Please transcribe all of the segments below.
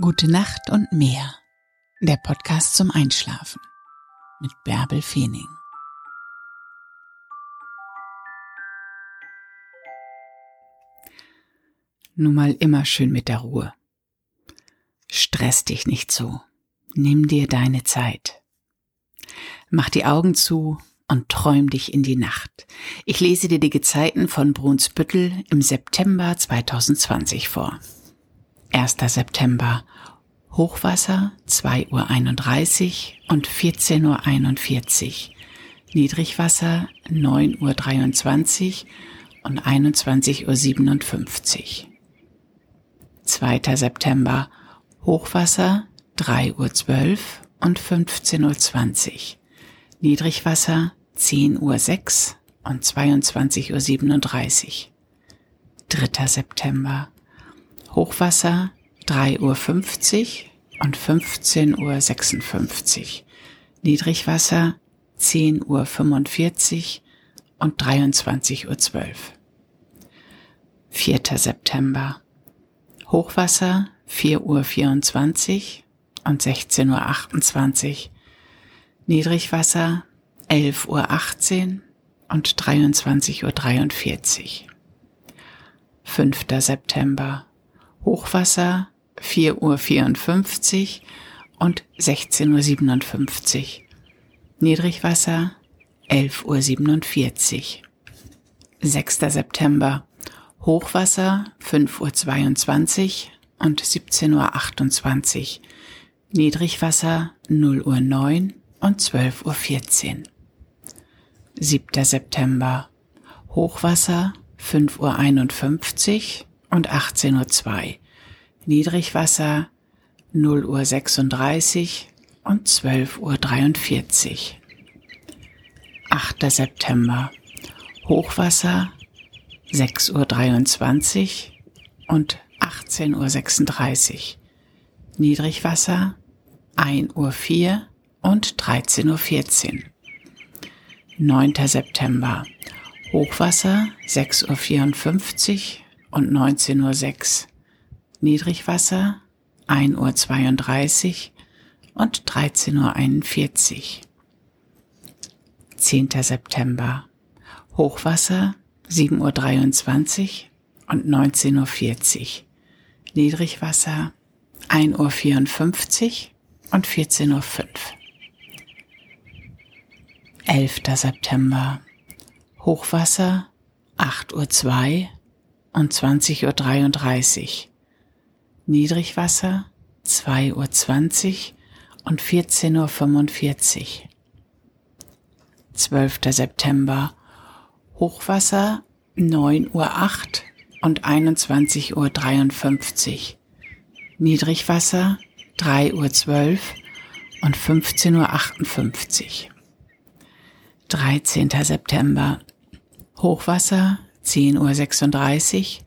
Gute Nacht und mehr. Der Podcast zum Einschlafen mit Bärbel Feening. Nun mal immer schön mit der Ruhe. Stress dich nicht so. Nimm dir deine Zeit. Mach die Augen zu und träum dich in die Nacht. Ich lese dir die Gezeiten von Brunsbüttel im September 2020 vor. 1. September Hochwasser 2.31 Uhr und 14.41 Uhr. Niedrigwasser 9.23 Uhr und 21.57 Uhr. 2. September Hochwasser 3.12 Uhr und 15.20 Uhr. Niedrigwasser 10.06 Uhr und 22.37 Uhr. 3. September Hochwasser 3.50 Uhr und 15.56 Uhr. Niedrigwasser 10.45 Uhr und 23.12 Uhr. 4. September. Hochwasser 4.24 Uhr und 16.28 Uhr. Niedrigwasser 11.18 Uhr und 23.43 Uhr. 5. September. Hochwasser 4.54 Uhr und 16.57 Uhr. Niedrigwasser 11.47 Uhr. 6. September Hochwasser 5.22 Uhr und 17.28 Uhr. Niedrigwasser 0 Uhr 9 und 12.14 Uhr. 7. September Hochwasser 5.51 Uhr und 18.02 Uhr. Niedrigwasser 0 Uhr 36 und 12 Uhr 43. 8. September Hochwasser 6 Uhr 23 und 18 Uhr 36. Niedrigwasser 1 Uhr 4 und 13 Uhr 14. 9. September Hochwasser 6 Uhr 54 und 19 Uhr 6. Niedrigwasser 1 Uhr 32 und 13 Uhr 41. 10. September Hochwasser 7 Uhr 23 und 19 Uhr 40. Niedrigwasser 1 Uhr 54 und 14 Uhr 5. 11. September Hochwasser 8 Uhr 2 und 20 Uhr 33. Niedrigwasser 2.20 Uhr und 14.45 Uhr. 12. September Hochwasser 9.08 Uhr und 21.53 Uhr. Niedrigwasser 3.12 Uhr und 15.58 Uhr. 13. September Hochwasser 10.36 Uhr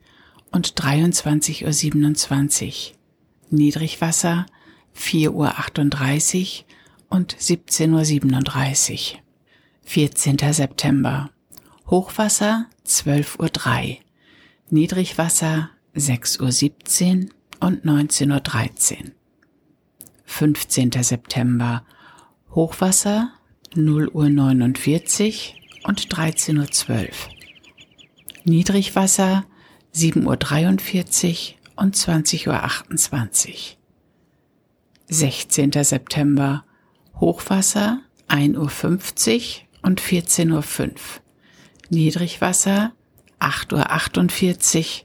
und 23.27 Uhr. Niedrigwasser 4.38 Uhr und 17.37 Uhr. 14. September. Hochwasser 12.03 Uhr. Niedrigwasser 6.17 Uhr und 19.13 Uhr. 15. September. Hochwasser 0 Uhr 49 und 13.12 Uhr. Niedrigwasser 7.43 Uhr und 20.28 Uhr. 16. September Hochwasser 1.50 Uhr und 14.05 Uhr. Niedrigwasser 8.48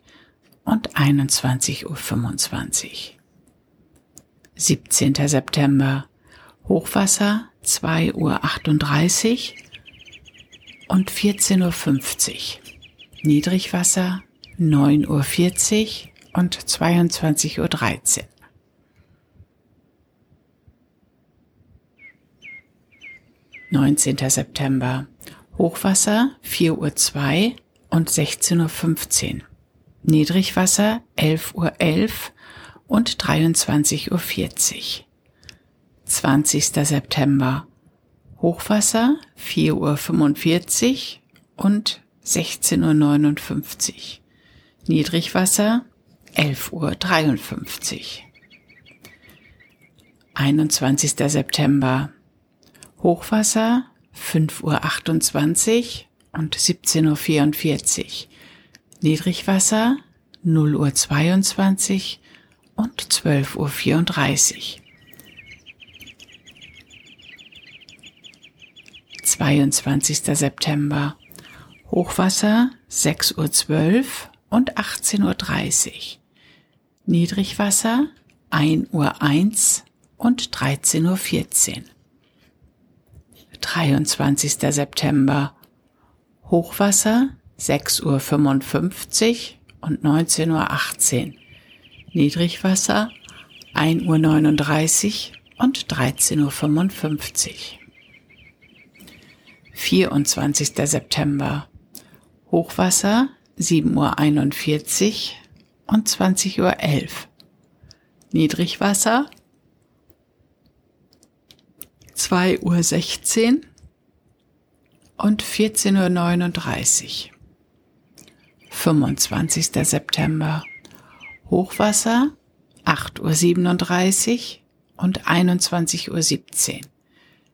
Uhr und 21.25 Uhr. 17. September Hochwasser 2.38 Uhr und 14.50 Uhr. Niedrigwasser 9.40 Uhr und 22.13 Uhr. Neunzehnter September. Hochwasser 4.02 Uhr und 16.15 Uhr. Niedrigwasser 11.11 Uhr 11 und 23.40 Uhr. 20. September. Hochwasser 4.45 Uhr und 16.59 Uhr. Niedrigwasser 11.53 Uhr. 21. September. Hochwasser 5.28 Uhr und 17.44 Uhr. Niedrigwasser 0 Uhr 22 und 12.34 Uhr. 22. September. Hochwasser 6.12 Uhr und 18.30 Uhr. Niedrigwasser 1 Uhr 1 und 13.14 Uhr. 23. September. Hochwasser 6.55 Uhr und 19.18 Uhr. Niedrigwasser 1.39 Uhr und 13.55 Uhr. 24. September. Hochwasser 7.41 Uhr und 20.11 Uhr. Niedrigwasser 2.16 Uhr und 14.39 Uhr. 25. September. Hochwasser 8.37 Uhr und 21.17 Uhr.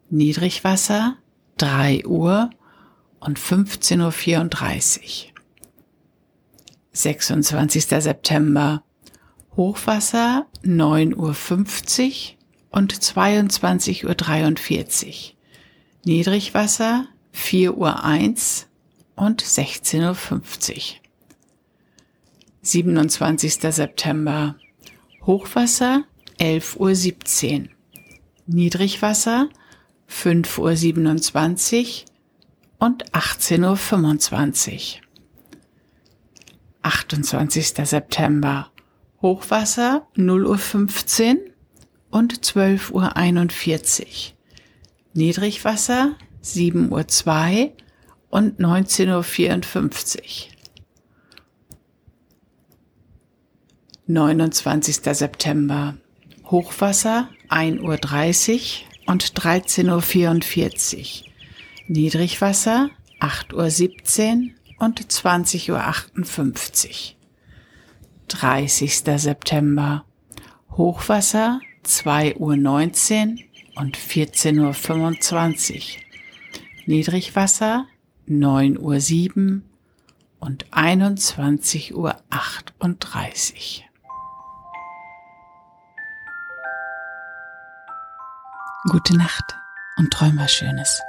Niedrigwasser 3 Uhr und 15.34 Uhr. 26. September. Hochwasser 9.50 Uhr und 22.43 Uhr. Niedrigwasser 4 Uhr 1 und 16.50 Uhr. 27. September. Hochwasser 11.17 Uhr. Niedrigwasser 5.27 Uhr und 18.25 Uhr. 28. September. Hochwasser 0.15 Uhr und 12.41 Uhr. Niedrigwasser 7.02 Uhr und 19.54 Uhr. 29. September. Hochwasser 1.30 Uhr und 13.44 Uhr. Niedrigwasser 8.17 Uhr und 20.58 Uhr. 30. September. Hochwasser 2.19 Uhr und 14.25 Uhr. Niedrigwasser 9.07 Uhr und 21.38 Uhr. Gute Nacht und träum was Schönes.